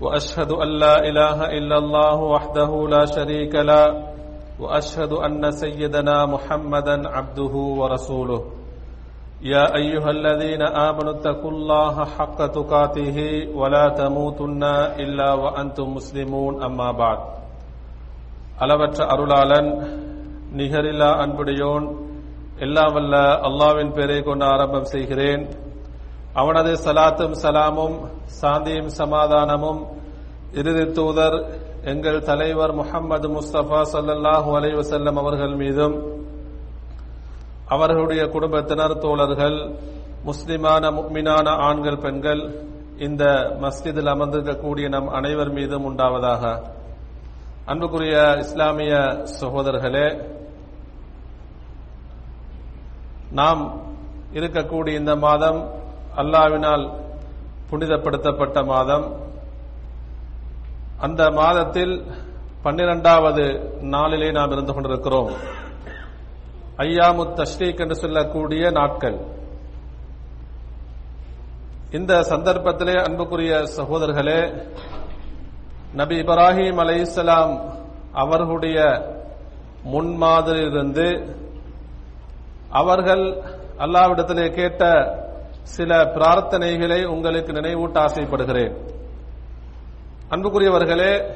واشهد ان لا اله الا الله وحده لا شريك له واشهد ان سيدنا محمدا عبده ورسوله يا ايها الذين امنوا اتقوا الله حق تقاته ولا تموتن الا وانتم مسلمون اما بعد அளவற்ற அருளாளன் நிகரில்லா அன்புடையோன் எல்லாம் வல்ல அல்லாவின் பெயரை கொண்டு ஆரம்பம் செய்கிறேன் அவனது சலாத்தும் சலாமும் சாந்தியும் சமாதானமும் இறுதி தூதர் எங்கள் தலைவர் முஹம்மது முஸ்தபா சல்லாஹூ அலைவசல்லம் அவர்கள் மீதும் அவர்களுடைய குடும்பத்தினர் தோழர்கள் முஸ்லிமான முக்மினான ஆண்கள் பெண்கள் இந்த மஸ்ஜிதில் அமர்ந்திருக்கக்கூடிய நம் அனைவர் மீதும் உண்டாவதாக. அன்புக்குரிய இஸ்லாமிய சகோதரர்களே நாம் இருக்கக்கூடிய இந்த மாதம் அல்லாவினால் புனிதப்படுத்தப்பட்ட மாதம். அந்த மாதத்தில் பன்னிரெண்டாவது நாளிலே நாம் இருந்து கொண்டிருக்கிறோம். ஐயாமு தஷ்ரீக் என்று சொல்லக்கூடிய நாட்கள். இந்த சந்தர்ப்பத்திலே அன்புக்குரிய சகோதரர்களே நபி இப்ராஹிம் அலைஹிஸ்ஸலாம் அவர்களுடைய முன்மாதிரியிலிருந்து அவர்கள் அல்லாவிடத்திலே கேட்ட சில பிரார்த்தனைகளை உங்களுக்கு நினைவூட்ட ஆசைப்படுகிறேன். அன்புக்குரியவர்களே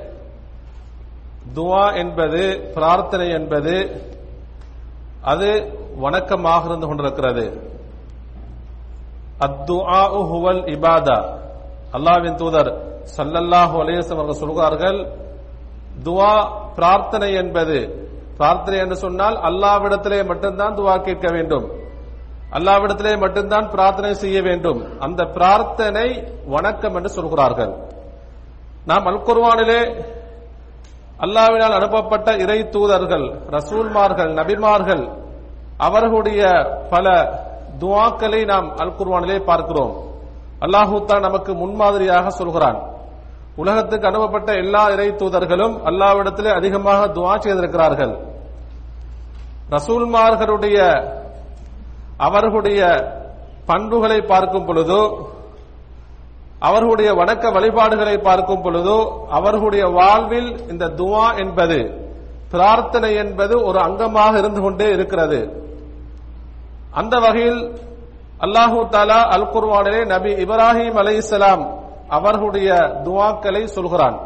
துவா என்பது பிரார்த்தனை என்பது அது வணக்கமாக இருந்து கொண்டிருக்கிறது. அத்துஆ ஹுவல் இபாதா. அல்லாவின் தூதர் சல்லல்லாஹு அலேசம் அவர்கள் சொல்கிறார்கள் துவா பிரார்த்தனை என்பது. பிரார்த்தனை என்று சொன்னால் அல்லாவிடத்திலே மட்டும்தான் துவா கேட்க வேண்டும். அல்லாவிடத்திலே மட்டும்தான் பிரார்த்தனை செய்ய வேண்டும். அந்த பிரார்த்தனை வணக்கம் என்று சொல்கிறார்கள். நாம் அல் குர்வானிலே அல்லாவினால் அனுப்பப்பட்ட இறை தூதர்கள் ரசூல்மார்கள் நபிமார்கள் அவர்களுடைய பல துவாக்களை நாம் அல் குர்வானிலே பார்க்கிறோம். அல்லாஹூ தான் நமக்கு முன்மாதிரியாக சொல்கிறான். உலகத்துக்கு அனுப்பப்பட்ட எல்லா இறை தூதர்களும் அல்லாவிடத்திலே அதிகமாக துவா செய்திருக்கிறார்கள். ரசூல்மார்களுடைய அவர்களுடைய பண்புகளை பார்க்கும் பொழுதோ அவர்களுடைய வணக்க வழிபாடுகளை பார்க்கும் பொழுதோ அவர்களுடைய வாழ்வில் இந்த துவா என்பது பிரார்த்தனை என்பது ஒரு அங்கமாக இருந்து கொண்டே இருக்கிறது. அந்த வகையில் அல்லாஹூ தாலா அல் குர்வானிலே நபி இப்ராஹிம் அலை இஸ்லாம் அவர்களுடைய துவாக்களை சொல்கிறான்.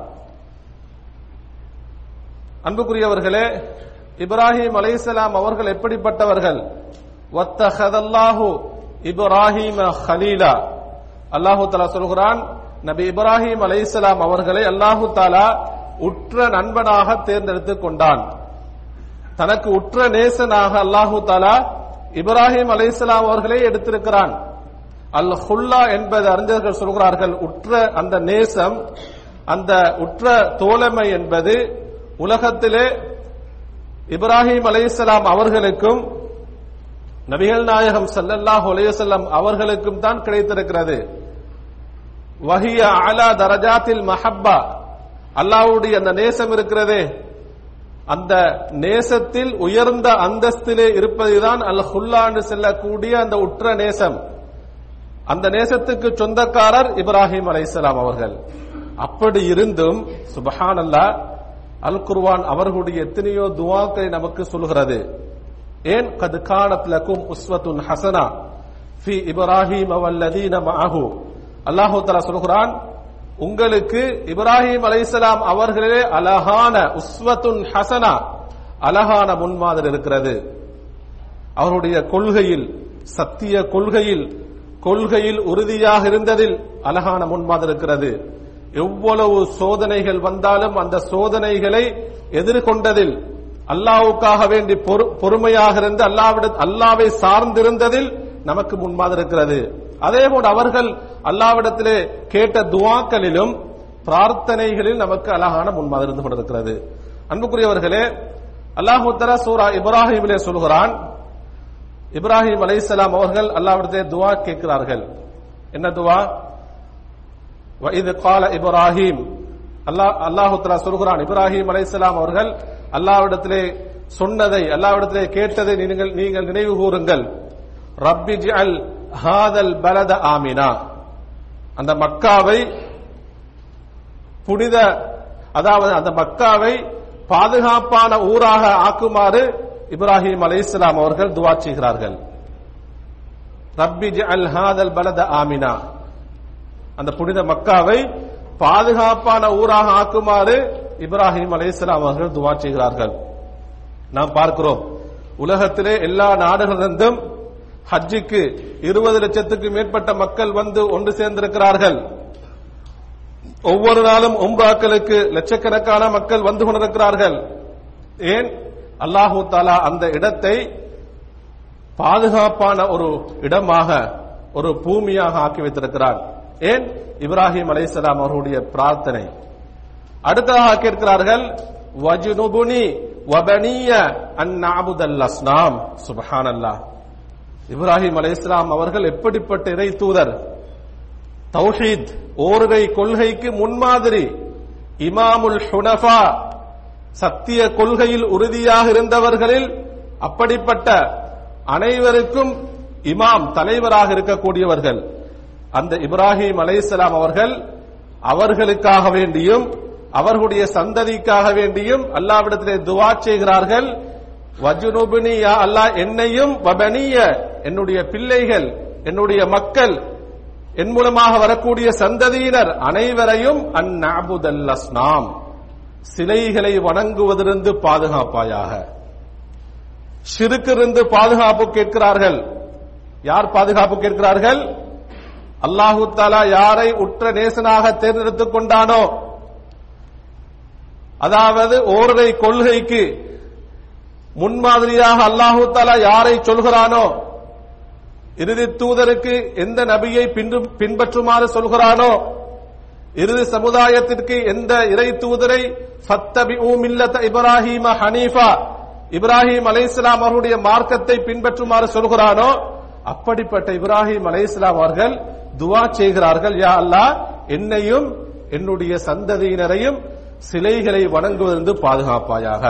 அன்புக்குரியவர்களே இப்ராஹிம் அலை இஸ்லாம் அவர்கள் எப்படிப்பட்டவர்கள்? இப்ராஹிம ஹலீலா. அல்லாஹு தாலா சொல்கிறான் நபி இப்ராஹிம் அலைசலாம் அவர்களை அல்லாஹு தாலா உற்ற நண்பனாக தேர்ந்தெடுத்துக் கொண்டான். தனக்கு உற்ற நேசனாக அல்லாஹு தாலா இப்ராஹிம் அலைசலாம் அவர்களை எடுத்திருக்கிறான். அல் ஹுல்லா என்பது அறிஞர்கள் சொல்கிறார்கள் உற்ற அந்த நேசம் அந்த உற்ற தோழமை என்பது உலகத்திலே இப்ராஹிம் அலைசலாம் அவர்களுக்கும் நபிகள் நாயகம் சல்லல்லாஹ் ஒலையசல்லம் அவர்களுக்கும் தான் கிடைத்திருக்கிறது. வஹிய அலா தரஜாத்தில் மஹப்பா. அல்லாவுடைய அந்த நேசம் இருக்கிறதே. அந்த நேசத்தில் உயர்ந்த அந்தஸ்திலே இருப்பதுதான் அல் ஹுல்லான்னு செல்லக்கூடிய அந்த உற்ற நேசம். அந்த நேசத்துக்கு சொந்தக்காரர் இப்ராஹிம் அலைசலாம் அவர்கள். அப்படி இருந்தும் சுபஹான் அல்லா அல் குர்வான் அவர்களுடைய எத்தனையோ துவாக்களை நமக்கு சொல்கிறது. ஏன்? கது காணத் லக்கும் உஸ்வத்துன் ஹசனா ஃபி இப்ராஹிம் அவல்லதீன மஅஹு. அல்லாஹு தஆலா சொல்கிறான் உங்களுக்கு இப்ராஹிம் அலைஹிஸ்ஸலாம் அவர்களே அழகான உஸ்வத்துன் ஹசனா அழகான முன்மாதிரி இருக்கிறது. அவருடைய கொள்கையில் சத்திய கொள்கையில் கொள்கையில் உறுதியாக இருந்ததில் அழகான முன்மாதிரி இருக்கிறது. எவ்வளவு சோதனைகள் வந்தாலும் அந்த சோதனைகளை எதிர்கொண்டதில் அல்லாவுக்காக வேண்டி பொறுமையாக இருந்து அல்லாவிட அல்லாவை சார்ந்திருந்ததில் நமக்கு முன்மாதிரி இருக்கிறது. அதே போல் அவர்கள் அல்லாவிடத்திலே கேட்ட துவாக்களிலும் பிரார்த்தனைகளில் நமக்கு அழகான முன்மாதிரி இருந்து கொண்டிருக்கிறது. அன்புக்குரியவர்களே அல்லாஹுத்தர சூரா இப்ராஹிமிலே சொல்கிறான் இப்ராஹிம் அலைசலாம் அவர்கள் அல்லாஹ்விடத்திலே துவா கேட்கிறார்கள். என்ன துவா? இது கால இப்ராஹிம். அல்லாஹ் அல்லாஹு சொல்கிறான் இப்ராஹிம் அலைசலாம் அவர்கள் அல்லாவிடத்திலே சொன்னதை அல்லாவிடத்திலே கேட்டதை நீங்கள் நீங்கள் நினைவு கூறுங்கள். ரப்பி அல் ஹாதல் பலத ஆமினா. அந்த மக்காவை புனித அதாவது அந்த மக்காவை பாதுகாப்பான ஊராக ஆக்குமாறு இப்ராஹிம் அலைஹிஸ்ஸலாம் அவர்கள் துவா செய்கிறார்கள். ரப்பி அல் ஹாதல் பலத ஆமினா. அந்த புனித மக்காவை பாதுகாப்பான ஊராக ஆக்குமாறு இப்ராஹிம் அலைஹிஸ்ஸலாம் அவர்கள் துவா செய்கிறார்கள். நாம் பார்க்கிறோம் உலகத்திலே எல்லா நாடுகளிலிருந்தும் ஹஜ்ஜிக்கு இருபது லட்சத்துக்கு மேற்பட்ட மக்கள் வந்து ஒன்று சேர்ந்திருக்கிறார்கள். ஒவ்வொரு நாளும் உம்ராக்களுக்கு லட்சக்கணக்கான மக்கள் வந்து கொண்டிருக்கிறார்கள். ஏன்? அல்லாஹு தாலா அந்த இடத்தை பாதுகாப்பான ஒரு இடமாக ஒரு பூமியாக ஆக்கி வைத்திருக்கிறார் ஏன்? இப்ராஹிம் அலைஹிஸ்ஸலாம் அவர்களுடைய பிரார்த்தனை. அடுத்ததாக கேட்கிறார்கள் வஜுனுபுனி வபனிய அந்நாபுதல் அஸ்னாம். சுபஹானல்லாஹ் இப்ராஹிம் அலைஹிஸ்ஸலாம் அவர்கள் எப்படிப்பட்ட இறை தூதர்? தௌஹீத் ஓருகை கொள்கைக்கு முன்மாதிரி இமாமுல் ஹுனஃபா சத்திய கொள்கையில் உறுதியாக இருந்தவர்களில் அப்படிப்பட்ட அனைவருக்கும் இமாம் தலைவராக இருக்கக்கூடியவர்கள். அந்த இப்ராஹிம் அலை அவர்கள் அவர்களுக்காக வேண்டியும் அவர்களுடைய சந்ததிக்காக வேண்டியும் அல்லாவிடத்திலே துவா செய்கிறார்கள். வஜுனுபினியா அல்லாஹ் என்னையும் வபனிய என்னுடைய பிள்ளைகள் என்னுடைய மக்கள் என் மூலமாக வரக்கூடிய சந்ததியினர் அனைவரையும் அந்நாபுதல் அஸ்னாம் சிலைகளை வணங்குவதிலிருந்து பாதுகாப்பாயாக. சிறுக்கிருந்து பாதுகாப்பு கேட்கிறார்கள். யார் பாதுகாப்பு கேட்கிறார்கள்? அல்லாஹு தாலா யாரை உற்ற நேசனாக தேர்ந்தெடுத்துக் கொண்டானோ? அதாவது ஓரரை கொள்கைக்கு முன்மாதிரியாக அல்லாஹு தாலா யாரை சொல்கிறானோ இறுதி தூதருக்கு எந்த நபியை பின்பற்றுமாறு சொல்கிறானோ இறுதி சமுதாயத்திற்கு எந்த இறை தூதரை இப்ராஹிம இப்ராஹீம ஹனீஃபா இப்ராஹிம் அலைஹிஸ்ஸலாம் அவருடைய மார்க்கத்தை பின்பற்றுமாறு சொல்கிறானோ அப்படிப்பட்ட இப்ராஹிம் அலைஹிஸ்ஸலாம் அவர்கள் துவா செய்கிறார்கள் யா அல்லாஹ் என்னையும் என்னுடைய சந்ததியினரையும் சிலைகளை வணங்குவதிலிருந்து பாதுகாப்பாயாக.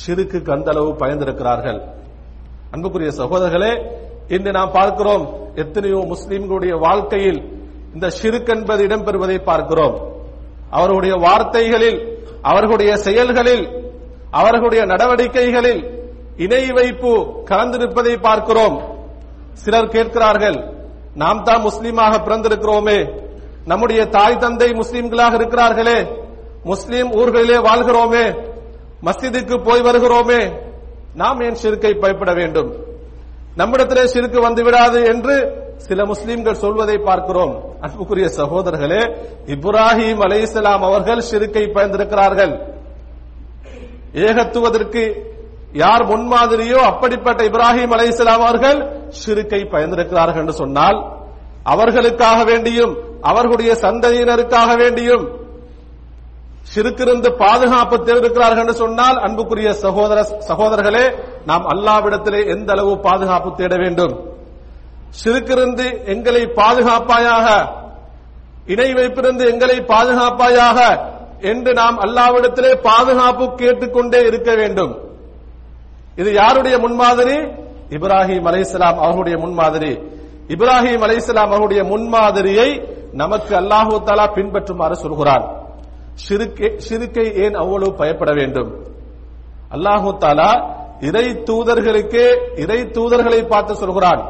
சிறுக்கு கந்தளவு பயந்திருக்கிறார்கள். அன்புக்குரிய சகோதரர்களே இன்று நாம் பார்க்கிறோம் எத்தனையோ முஸ்லிம்களுடைய வாழ்க்கையில் இந்த ஷிருக் என்பது இடம்பெறுவதை பார்க்கிறோம். அவர்களுடைய வார்த்தைகளில் அவர்களுடைய செயல்களில் அவர்களுடைய நடவடிக்கைகளில் இணை வைப்பு கலந்திருப்பதை பார்க்கிறோம். சிலர் கேட்கிறார்கள் நாம் தான் முஸ்லீமாக பிறந்திருக்கிறோமே நம்முடைய தாய் தந்தை முஸ்லீம்களாக இருக்கிறார்களே முஸ்லீம் ஊர்களிலே வாழ்கிறோமே மஸ்ஜிதுக்கு போய் வருகிறோமே நாம் ஏன் சிறுக்கை பயப்பட வேண்டும்? நம்மிடத்திலே சிறுக்கு வந்து விடாது என்று சில முஸ்லிம்கள் சொல்வதை பார்க்கிறோம். அன்புக்குரிய சகோதரர்களே இப்ராஹிம் அலைஹிஸ்ஸலாம் அவர்கள் சிறுக்கை பயந்திருக்கிறார்கள். ஏகத்துவதற்கு யார் முன்மாதிரியோ அப்படிப்பட்ட இப்ராஹிம் அலைஹிஸ்ஸலாம் அவர்கள் சிறுக்கை பயந்திருக்கிறார்கள் என்று சொன்னால் அவர்களுக்காக வேண்டியும் அவர்களுடைய சந்ததியினருக்காக வேண்டியும் சிறுக்கிருந்து பாதுகாப்பு தேர்ந்தெடுக்கிறார்கள் என்று சொன்னால் அன்புக்குரிய சகோதர சகோதரர்களே நாம் அல்லாவிடத்திலே எந்த அளவு பாதுகாப்பு தேட வேண்டும்? சிறுக்கிருந்து எங்களை பாதுகாப்பாயாக இணை வைப்பிருந்து எங்களை பாதுகாப்பாயாக என்று நாம் அல்லாவிடத்திலே பாதுகாப்பு கேட்டுக்கொண்டே இருக்க வேண்டும். இது யாருடைய முன்மாதிரி? இப்ராஹிம் அலைசலாம் அவர்களுடைய முன்மாதிரி. இப்ராஹிம் அலைசலாம் அவருடைய முன்மாதிரியை நமக்கு அல்லாஹு தாலா பின்பற்றுமாறு சொல்கிறான். சிறுக்கை ஷிருக்கை ஏன் அவ்வளவு பயப்பட வேண்டும்? அல்லாஹு தாலா இறை தூதர்களுக்கே இறை தூதர்களை பார்த்து சொல்கிறான்.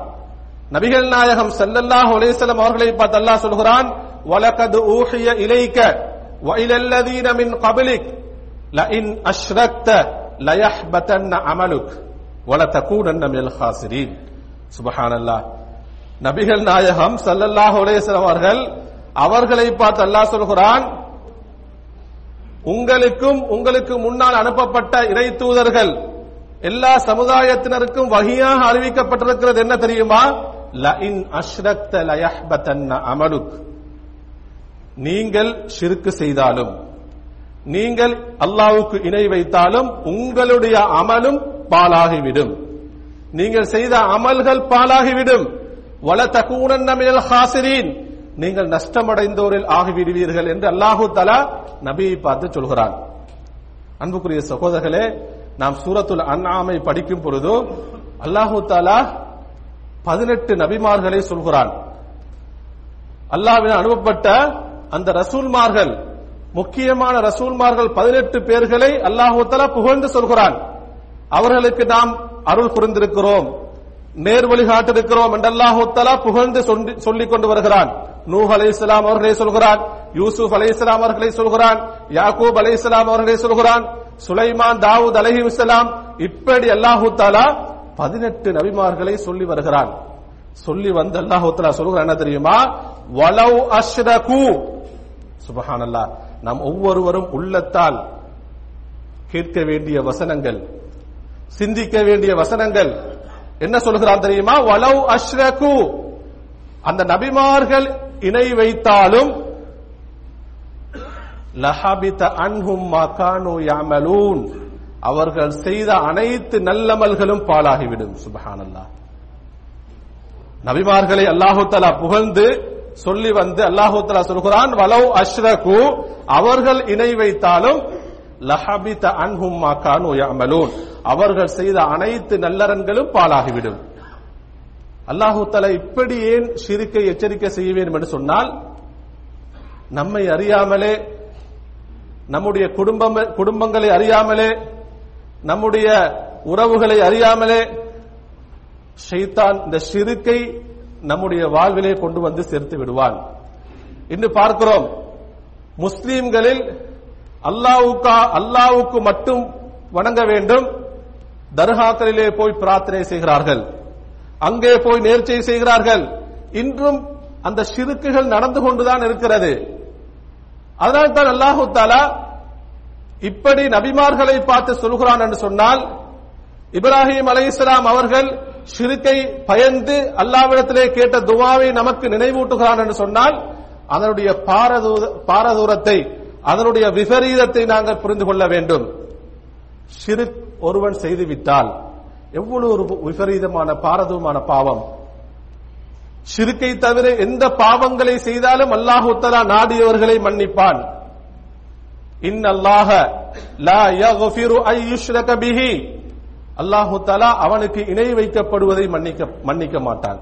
நபிகள் நாயகம் செல்லல்லாஹ் அலைஹி அவர்களை பார்த்து அல்லாஹ் சொல்கிறான் வலகத் ஊஹிய இலைக்க வ இலல்லதீன மின் கப்லிக் லஇன் அஷ்ரக்த லயஹ்பதன்ன அமலுக் வலதகூனன்ன மினல் ஹாசிரீன். அல்லாஹ் நபிகள் நாயகம் செல்லல்லாஹ் அலைஹி அவர்கள் அவர்களை பார்த்து அல்லாஹ் சொல்கிறான் உங்களுக்கும் உங்களுக்கு முன்னால் அனுப்பப்பட்ட இறை தூதர்கள் எல்லா சமுதாயத்தினருக்கும் வகையாக அறிவிக்கப்பட்டிருக்கிறது என்ன தெரியுமா? லஇன் அஷ்ரக்த லயஹ்பதன்ன அமலுக். நீங்கள் சிறுக்கு செய்தாலும் நீங்கள் அல்லாவுக்கு இணை வைத்தாலும் உங்களுடைய அமலும் பாலாகிவிடும் நீங்கள் செய்த அமல்கள் பாலாகிவிடும் வள தகூனன்ன மினல் ஹாசிரீன். நீங்கள் நஷ்டமடைந்தோரில் ஆகிவிடுவீர்கள் என்று அல்லாஹு தலா நபியை பார்த்து சொல்கிறான். அன்புக்குரிய சகோதரர்களே நாம் சூரத்துல் அண்ணாமை படிக்கும் பொழுது அல்லாஹு தாலா பதினெட்டு நபிமார்களை சொல்கிறான். அல்லாஹ்வின் அனுப்பப்பட்ட அந்த ரசூல்மார்கள் முக்கியமான ரசூல்மார்கள் பதினெட்டு பேர்களை அல்லாஹு தலா புகழ்ந்து சொல்கிறான். அவர்களுக்கு நாம் அருள் புரிந்திருக்கிறோம் நேர் வழிகாட்டிருக்கிறோம் என்று அல்லாஹு தலா புகழ்ந்து சொல்லி- சொல்லிக் கொண்டு வருகிறான். நூஹ் அலைஹிஸ்ஸலாம் அவர்களை சொல்கிறான் யூசுப் அலைஹிஸ்ஸலாம் அவர்களை சொல்கிறான் யாக்கூப் அலைஹிஸ்ஸலாம் அவர்களை சொல்கிறான் சுலைமான் தாவூத் அலைஹிஸ்ஸலாம் இப்படி அல்லாஹு தாலா பதினெட்டு நபிமார்களை சொல்லி வருகிறான். சொல்லி வந்து அல்லாஹு தாலா சொல்கிறான் என்ன தெரியுமா? வலவ் அஷ்ரகு சுபஹானல்லாஹ் நாம் ஒவ்வொருவரும் உள்ளத்தால் கேட்க வேண்டிய வசனங்கள் சிந்திக்க வேண்டிய வசனங்கள். என்ன சொல்கிறான் தெரியுமா? வலவ் அஷ்ரகு அந்த நபிமார்கள் இணை வைத்தாலும் லஹபித அன்ஹும் மகானு யாமலூன். அவர்கள் செய்த அனைத்து நல்லமல்களும் பாழாகிவிடும். சுபஹானல்லா நபிமார்களை அல்லாஹு தலா புகழ்ந்து சொல்லி வந்து அல்லாஹு தலா சொல்கிறான் வலவ் அஷ்ரகு. அவர்கள் இணை வைத்தாலும் லஹபித அன்ஹும் மகானு யாமலூன். அவர்கள் செய்த அனைத்து நல்லறன்களும் பாழாகிவிடும். அல்லாஹு தலா இப்படி ஏன் ஷிருக்கை எச்சரிக்கை செய்ய வேண்டும் என்று சொன்னால் நம்மை அறியாமலே நம்முடைய குடும்பம் குடும்பங்களை அறியாமலே நம்முடைய உறவுகளை அறியாமலே ஷைத்தான் இந்த ஷிருக்கை நம்முடைய வாழ்விலே கொண்டு வந்து சேர்த்து விடுவான். இன்று பார்க்கிறோம் முஸ்லீம்களில் அல்லாவுக்கா அல்லாவுக்கு மட்டும் வணங்க வேண்டும் தர்காக்களிலே போய் பிரார்த்தனை செய்கிறார்கள். அங்கே போய் நேர்ச்சை செய்கிறார்கள். இன்றும் அந்த சிறுக்குகள் நடந்து கொண்டுதான் இருக்கிறது. அதனால்தான் அல்லாஹு தாலா இப்படி நபிமார்களை பார்த்து சொல்கிறான் என்று சொன்னால் இப்ராஹிம் அலை இஸ்லாம் அவர்கள் சிறுக்கை பயந்து அல்லாவிடத்திலே கேட்ட துவாவை நமக்கு நினைவூட்டுகிறான் என்று சொன்னால் அதனுடைய பாரதூர- பாரதூரத்தை அதனுடைய விபரீதத்தை நாங்கள் புரிந்து கொள்ள வேண்டும். சிறு ஒருவன் செய்துவிட்டால் எவ்வளவு ஒரு விபரீதமான பாரதமான பாவம். சிறுக்கை தவிர எந்த பாவங்களை செய்தாலும் அல்லாஹுத்தலா நாடியவர்களை மன்னிப்பான். இன் அல்லாஹ லா ஐ பிஹி. அல்லாஹு தலா அவனுக்கு இணை வைக்கப்படுவதை மன்னிக்க மன்னிக்க மாட்டான்.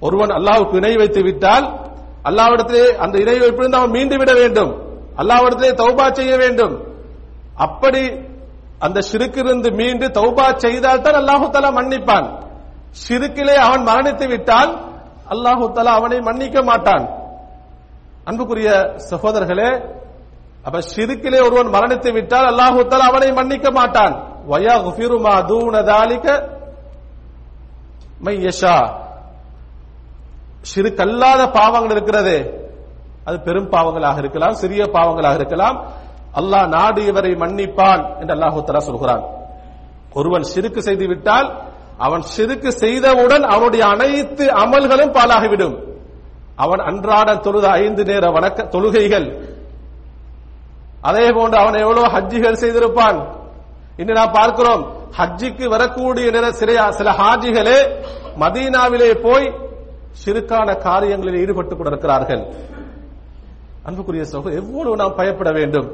ஒருவன் அல்லாஹுக்கு இணை வைத்து விட்டால் அல்லாவிடத்திலே அந்த இணை வைப்பிலிருந்து அவன் மீண்டு விட வேண்டும். அல்லாவிடத்திலே தௌபா செய்ய வேண்டும். அப்படி அந்த சிறுக்கிருந்து மீண்டு தௌபா செய்தால் தான் அல்லாஹு தலா மன்னிப்பான். சிறுக்கிலே அவன் மரணித்து விட்டால் அல்லாஹு தலா அவனை மன்னிக்க மாட்டான். அன்புக்குரிய சகோதரர்களே அப்ப சிறுக்கிலே ஒருவன் மரணித்து விட்டால் அல்லாஹு தலா அவனை மன்னிக்க மாட்டான். வயா மா தூன மையஷா சிறுக்கல்லாத பாவங்கள் இருக்கிறதே. அது பெரும் பாவங்களாக இருக்கலாம் சிறிய பாவங்களாக இருக்கலாம். அல்லாஹ் நாடியவரை மன்னிப்பான் என்று அல்லாஹு தலா சொல்கிறான். ஒருவன் சிறுக்கு செய்து விட்டால் அவன் சிறுக்கு செய்தவுடன் அவனுடைய அனைத்து அமல்களும் பாலாகிவிடும் அவன் அன்றாட தொழுத ஐந்து நேர வணக்க தொழுகைகள். அதே போன்று அவன் எவ்வளவு ஹஜ்ஜிகள் செய்திருப்பான். இன்று நாம் பார்க்கிறோம் ஹஜ்ஜிக்கு வரக்கூடிய நிற சிறையா சில ஹாஜிகளே மதீனாவிலே போய் சிறுக்கான காரியங்களில் ஈடுபட்டுக் கொண்டிருக்கிறார்கள். அன்புக்குரிய சோகம் எவ்வளவு நாம் பயப்பட வேண்டும்.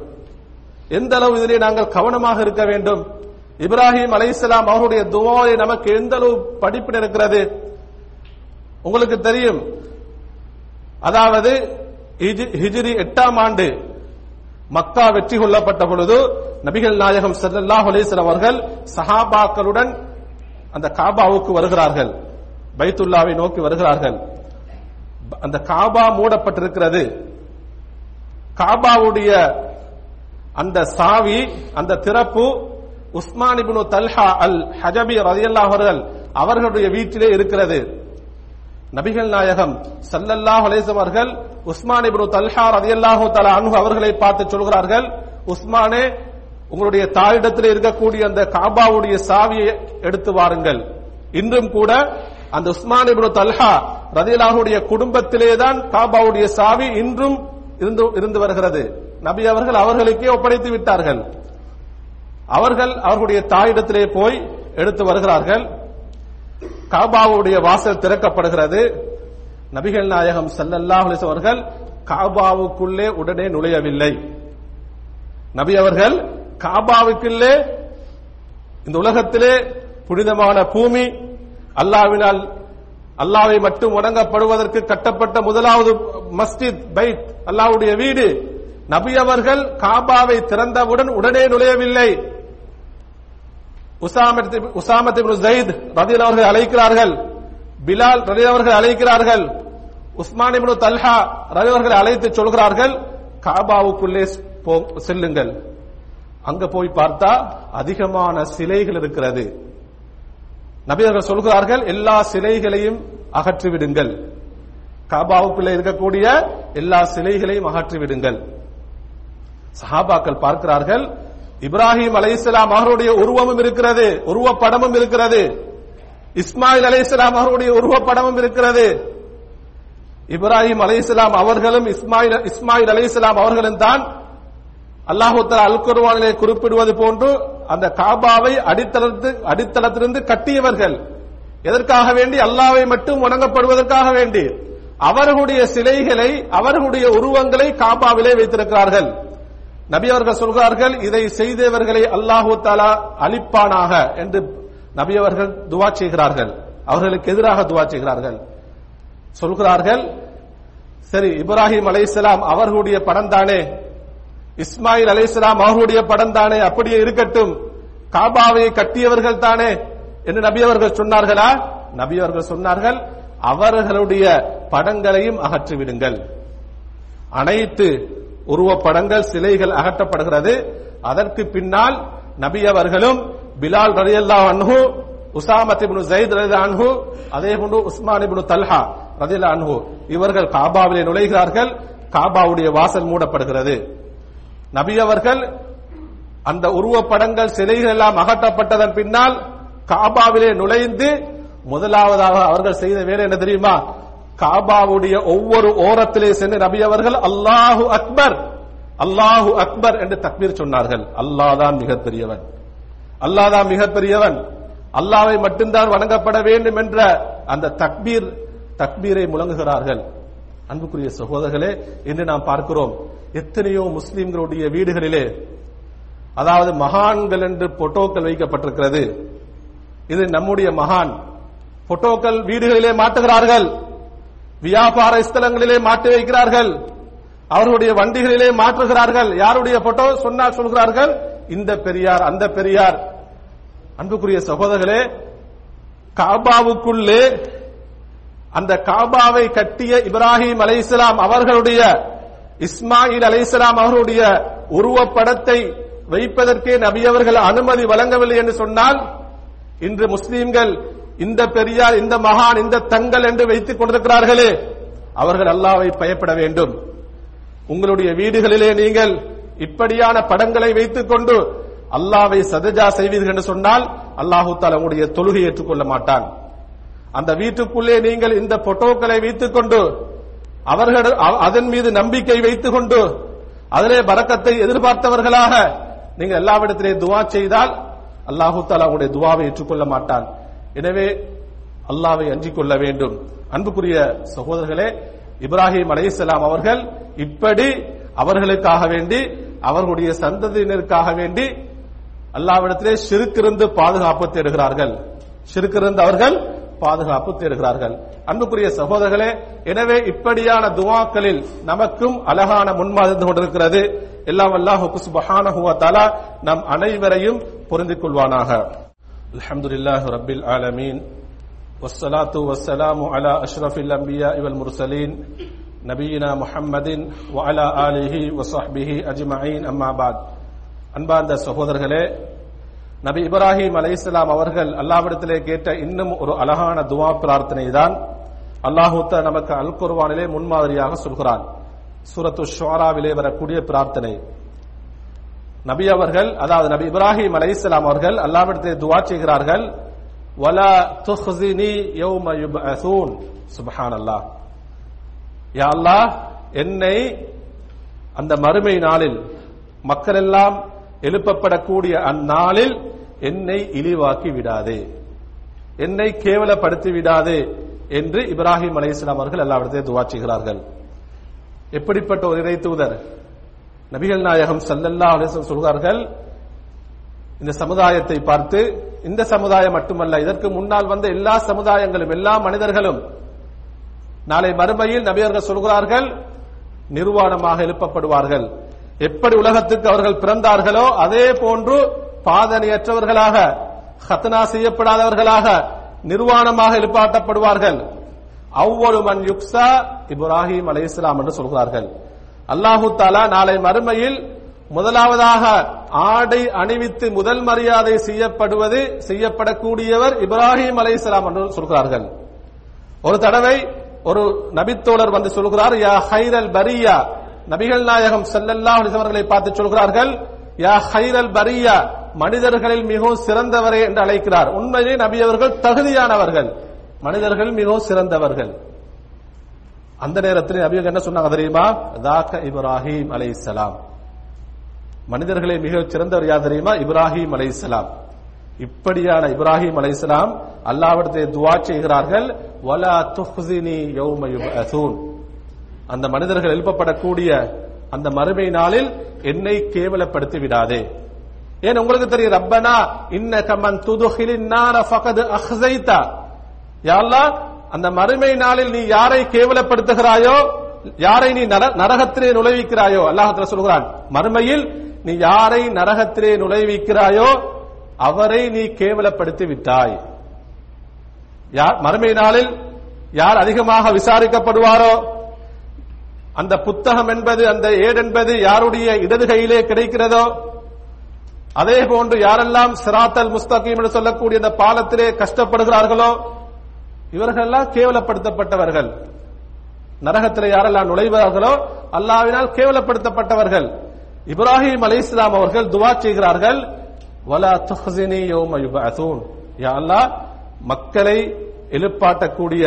எந்த அளவு இதிலே நாங்கள் கவனமாக இருக்க வேண்டும்? இப்ராஹிம் அலைசலாம் அவருடைய துவாவை நமக்கு எந்த அளவு படிப்பினை இருக்கிறது? உங்களுக்கு தெரியும். அதாவது ஹிஜிரி எட்டாம் ஆண்டு மக்கா வெற்றி கொள்ளப்பட்ட பொழுது நபிகள் நாயகம் ஸல்லல்லாஹு அலைஹி அவர்கள் சஹாபாக்களுடன் அந்த காபாவுக்கு வருகிறார்கள். பைத்துல்லாவை நோக்கி வருகிறார்கள். அந்த காபா மூடப்பட்டிருக்கிறது. காபாவுடைய அந்த சாவி அந்த திறப்பு உஸ்மான் தல்ஹா அல் ஹஜபி ரலியல்லாஹு அவர்கள் அவர்களுடைய வீட்டிலே இருக்கிறது. நபிகள் நாயகம் சல்லல்லாஹ் அலைஹி அவர்கள் உஸ்மான் இப்னு தல்ஹா ரலியல்லாஹு தஆலா அன்பு அவர்களை பார்த்து சொல்கிறார்கள் உஸ்மானே உங்களுடைய தாயிடத்தில் இருக்கக்கூடிய அந்த காபாவுடைய சாவியை எடுத்து வாருங்கள். இன்றும் கூட அந்த உஸ்மான் இப்னு தல்ஹா ரலியல்லாஹுடைய குடும்பத்திலே தான் காபாவுடைய சாவி இன்றும் இருந்து இருந்து வருகிறது. நபி அவர்கள் அவர்களுக்கே ஒப்படைத்து விட்டார்கள். அவர்கள் அவர்களுடைய தாயிடத்திலே போய் எடுத்து வருகிறார்கள். காபாவுடைய வாசல் திறக்கப்படுகிறது. நபிகள் நாயகம் ஸல்லல்லாஹு அவர்கள் காபாவுக்குள்ளே உடனே நுழையவில்லை. நபி அவர்கள் காபாவுக்குள்ளே இந்த உலகத்திலே புனிதமான பூமி அல்லாவினால் அல்லாவை மட்டும் வணங்கப்படுவதற்கு கட்டப்பட்ட முதலாவது மஸ்ஜித் பைத் அல்லாவுடைய வீடு. நபி அவர்கள் காபாவை திறந்தவுடன் உடனே நுழையவில்லை. உசாமத் இப்னு- அவர்கள் அழைக்கிறார்கள். பிலால் ரதி அவர்கள் அழைக்கிறார்கள். உஸ்மான் இப்னு தல்ஹா ரதி அவர்கள் அழைத்து சொல்கிறார்கள் காபாவுக்குள்ளே போ- செல்லுங்கள். அங்க போய் பார்த்தா அதிகமான சிலைகள் இருக்கிறது. நபியர்கள் சொல்கிறார்கள் எல்லா சிலைகளையும் அகற்றி விடுங்கள் காபாவுக்குள்ளே இருக்கக்கூடிய எல்லா சிலைகளையும் அகற்றி விடுங்கள் சஹாபாக்கள் பார்க்கிறார்கள் இப்ராஹிம் அலைஹிஸ்ஸலாம் அவர்களுடைய உருவமும் இருக்கிறது உருவப்படமும் இருக்கிறது. இஸ்மாயில் அலைஹிஸ்ஸலாம் அவர்களுடைய உருவப்படமும் இருக்கிறது. இப்ராஹிம் அலைஹிஸ்ஸலாம் அவர்களும் இஸ்மாயில் இஸ்மாயில் அலைஹிஸ்ஸலாம் அவர்களும் தான் அல்லாஹு அல் குர்ஆனிலே குறிப்பிடுவது போன்று அந்த காபாவை அடித்தளத்து அடித்தளத்திலிருந்து கட்டியவர்கள். எதற்காக வேண்டி? அல்லாவை மட்டும் வணங்கப்படுவதற்காக வேண்டி. அவர்களுடைய சிலைகளை அவர்களுடைய உருவங்களை காபாவிலே வைத்திருக்கிறார்கள். நபி அவர்கள் சொல்கிறார்கள் இதை செய்தவர்களை அல்லாஹு தாலா அழிப்பானாக என்று நபி அவர்கள் துவா செய்கிறார்கள். அவர்களுக்கு எதிராக துவா செய்கிறார்கள். சொல்கிறார்கள் சரி இப்ராஹிம் அலைசலாம் அவர்களுடைய படம் தானே? இஸ்மாயில் அலைசலாம் அவர்களுடைய படம் தானே? அப்படியே இருக்கட்டும். காபாவை கட்டியவர்கள் தானே? என்று நபி அவர்கள் சொன்னார்களா? நபி அவர்கள் சொன்னார்கள் அவர்களுடைய படங்களையும் அகற்றிவிடுங்கள். அனைத்து உருவப்படங்கள் சிலைகள் அகற்றப்படுகிறது. அதற்கு பின்னால் நபி அவர்களும் பிலால் ரலியல்லாஹு அன்ஹு உசாமத் இப்னு ஜைத் ரலியல்லாஹு அன்ஹு அதே போன்று உஸ்மான் இப்னு தல்ஹா ரலியல்லாஹு அன்ஹு இவர்கள் காபாவிலே நுழைகிறார்கள். காபாவுடைய வாசல் மூடப்படுகிறது. நபி அவர்கள் அந்த உருவப்படங்கள் சிலைகள் எல்லாம் அகற்றப்பட்டதன் பின்னால் காபாவிலே நுழைந்து முதலாவதாக அவர்கள் செய்த வேலை என்ன தெரியுமா? காபாவுடைய ஒவ்வொரு ஓரத்திலே சென்று நபி அவர்கள் அல்லாஹு அக்பர் அல்லாஹு அக்பர் என்று தக்பீர் சொன்னார்கள். அல்லாதான் மிக மிகப்பெரியவன். அல்லாஹ் மிக மிகப்பெரியவன். அல்லாவை மட்டும்தான் வணங்கப்பட வேண்டும் என்ற அந்த தக்பீர் தக்பீரை முழங்குகிறார்கள். அன்புக்குரிய சகோதரர்களே இன்று நாம் பார்க்கிறோம் எத்தனையோ முஸ்லிம்களுடைய வீடுகளிலே அதாவது மகான்கள் என்று பொட்டோக்கள் வைக்கப்பட்டிருக்கிறது. இது நம்முடைய மகான். பொட்டோக்கள் வீடுகளிலே மாட்டுகிறார்கள். வியாபார ஸ்தலங்களிலே மாட்டி வைக்கிறார்கள். அவர்களுடைய வண்டிகளிலே மாற்றுகிறார்கள். யாருடைய போட்டோ சொன்னால் சொல்கிறார்கள் இந்த பெரியார் அந்த பெரியார். அன்புக்குரிய சகோதரர்களே காபாவுக்குள்ளே அந்த காபாவை கட்டிய இப்ராஹிம் அலைஹிஸ்ஸலாம் அவர்களுடைய இஸ்மாயில் அலைஹிஸ்ஸலாம் அவர்களுடைய உருவப்படத்தை வைப்பதற்கே நபி அவர்கள் அனுமதி வழங்கவில்லை என்று சொன்னால் இன்று முஸ்லீம்கள் இந்த பெரியார் இந்த மகான் இந்த தங்கள் என்று வைத்துக் கொண்டிருக்கிறார்களே அவர்கள் அல்லாவை பயப்பட வேண்டும். உங்களுடைய வீடுகளிலே நீங்கள் இப்படியான படங்களை வைத்துக் கொண்டு அல்லாவை சதஜா செய்வீர்கள் என்று சொன்னால் அல்லாஹு தாலா உங்களுடைய தொழுகை ஏற்றுக்கொள்ள மாட்டான். அந்த வீட்டுக்குள்ளே நீங்கள் இந்த போட்டோக்களை வைத்துக் கொண்டு அவர்கள் அதன் மீது நம்பிக்கை வைத்துக் கொண்டு அதிலே பறக்கத்தை எதிர்பார்த்தவர்களாக நீங்கள் எல்லாவிடத்திலே துவா செய்தால் அல்லாஹு தாலா உங்களுடைய துவாவை ஏற்றுக்கொள்ள மாட்டான். எனவே அல்லாவை அஞ்சிக் கொள்ள வேண்டும். அன்புக்குரிய சகோதரர்களே இப்ராஹிம் அலைஹிஸ்ஸலாம் அவர்கள் இப்படி அவர்களுக்காக வேண்டி அவர்களுடைய சந்ததியினருக்காக வேண்டி அல்லாவிடத்திலே சிறுக்கிருந்து பாதுகாப்பு தேடுகிறார்கள். சிறுக்கிருந்து அவர்கள் பாதுகாப்பு தேடுகிறார்கள். அன்புக்குரிய சகோதரர்களே எனவே இப்படியான துவாக்களில் நமக்கும் அழகான முன்மாதிரி கொண்டிருக்கிறது. எல்லாம் அல்லாஹ் நம் அனைவரையும் பொருந்திக் கொள்வானாக. அல்ஹம்துலில்லாஹி ரப்பில் ஆலமீன் والصلاة والسلام على أشرف الأنبياء والمرسلين نبينا محمد وعلى آله وصحبه أجمعين أما بعد அன்பார்ந்த சகோதரர்களே நபி இப்ராஹிம் அலைஹிஸ்ஸலாம் அவர்கள் அல்லாவிடத்திலே கேட்ட இன்னும் ஒரு அழகான துவா பிரார்த்தனை தான் அல்லாஹூத்த நமக்கு அல் குர்வானிலே முன்மாதிரியாக சொல்கிறான் சூரத்து ஷுஆராவிலே வரக்கூடிய பிரார்த்தனை நபி அவர்கள் அதாவது நபி இப்ராஹிம் அலைஹிஸ்ஸலாம் அவர்கள் அல்லாவிடத்தை துவா செய்கிறார்கள். வலா துஹ்ஸினி யௌம யுப்அஸூன். சுப்ஹானல்லாஹ். யா அல்லாஹ் என்னை அந்த மறுமை நாளில் மக்கள் எல்லாம் எழுப்பப்படக்கூடிய அந்நாளில் என்னை இழிவாக்கி விடாதே. என்னை கேவலப்படுத்தி விடாதே என்று இப்ராஹிம் அலைஹிஸ்ஸலாம் அவர்கள் எல்லாவிடத்தையும் துவா செய்கிறார்கள். எப்படிப்பட்ட ஒரு இறை தூதர்? நபிகள் நாயகம் சல்லல்லா அலைஹி சொல்கிறார்கள் இந்த சமுதாயத்தை பார்த்து இந்த சமுதாயம் மட்டுமல்ல இதற்கு முன்னால் வந்த எல்லா சமுதாயங்களும் எல்லா மனிதர்களும் நாளை மறுமையில் நபியர்கள் சொல்கிறார்கள் நிர்வாணமாக எழுப்பப்படுவார்கள். எப்படி உலகத்துக்கு அவர்கள் பிறந்தார்களோ அதே போன்று பாதனையற்றவர்களாக ஹத்னா செய்யப்படாதவர்களாக நிர்வாணமாக எழுப்பாட்டப்படுவார்கள் அவ்வொரு மண் யுக்ஸா இப்ராஹிம் இஸ்லாம் என்று சொல்கிறார்கள். அல்லாஹு தாலா நாளை மறுமையில் முதலாவதாக ஆடை அணிவித்து முதல் மரியாதை செய்யப்படுவது செய்யப்படக்கூடியவர் இப்ராஹிம் அலைஹிஸ்ஸலாம் என்று சொல்கிறார்கள். ஒரு தடவை ஒரு நபித்தோழர் வந்து சொல்கிறார் யா ஹைரல் பரியா. நபிகள் நாயகம் செல்லல்லா அவர்களை பார்த்து சொல்கிறார்கள் யா ஹைரல் பரியா. மனிதர்களில் மிகவும் சிறந்தவரே என்று அழைக்கிறார். உண்மையிலே நபி அவர்கள் தகுதியானவர்கள். மனிதர்கள் மிகவும் சிறந்தவர்கள். அந்த நேரத்தில் நபி என்ன சொன்னாங்க தெரியுமா? தாக்க இப்ராஹிம் இஸ்லாம் மனிதர்களே மிக சிறந்தவர் யார் தெரியுமா? இப்ராஹிம் அலைஹிஸ்ஸலாம் இப்படியான இப்ராஹிம் அலை இஸ்லாம் அல்லாவிடத்தை துவா செய்கிறார்கள். வலா துஹ்ஸினி யௌம யுபஅஸூன். அந்த மனிதர்கள் எழுப்பப்படக்கூடிய அந்த மறுமை நாளில் என்னை கேவலப்படுத்தி விடாதே. ஏன்? உங்களுக்கு தெரியும் ரப்பனா இன்ன கமன் துதுஹிலின் நார ஃபகத் அஹ்ஸைதா. யா அல்லாஹ் அந்த மறுமை நாளில் நீ யாரை கேவலப்படுத்துகிறாயோ யாரை நீ நரகத்திலே நுழைவிக்கிறாயோ அல்லாஹ் சொல்கிறான் மறுமையில் நீ யாரை நரகத்திலே நுழைவிக்கிறாயோ அவரை நீ கேவலப்படுத்தி விட்டாய் யார் மறுமை நாளில் யார் அதிகமாக விசாரிக்கப்படுவாரோ அந்த புத்தகம் என்பது அந்த ஏடு என்பது யாருடைய இடது கையிலே கிடைக்கிறதோ அதே போன்று யாரெல்லாம் சிராத்தல் முஸ்தகீம் என்று சொல்லக்கூடிய அந்த பாலத்திலே கஷ்டப்படுகிறார்களோ இவர்கள்லாம் கேவலப்படுத்தப்பட்டவர்கள். நரகத்தில் யாரெல்லாம் நுழைவார்களோ அல்லாவினால் கேவலப்படுத்தப்பட்டவர்கள். இப்ராஹிம் அலைஹிஸ்ஸலாம் அவர்கள் துவா செய்கிறார்கள். வலா துஹ்ஸினி யௌம யா அல்லாஹ் மக்களை எழுப்பாட்டக்கூடிய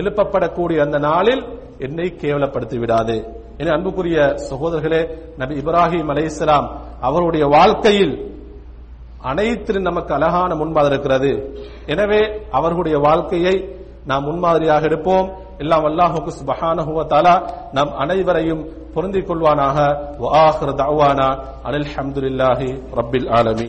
எழுப்பப்படக்கூடிய அந்த நாளில் என்னை கேவலப்படுத்தி விடாது. என அன்புக்குரிய சகோதரர்களே நபி இப்ராஹிம் அலைஹிஸ்ஸலாம் அவருடைய வாழ்க்கையில் அனைத்திலும் நமக்கு அழகான முன்பாக இருக்கிறது. எனவே அவர்களுடைய வாழ்க்கையை நாம் முன்மாதிரியாக எடுப்போம். எல்லாம் அல்லாஹுக்கு சுபஹானஹுவ வ நம் அனைவரையும் பொருந்திக் கொள்வானாக. அனில் ஹம்துல்லாஹி ரப்பில் ஆலமி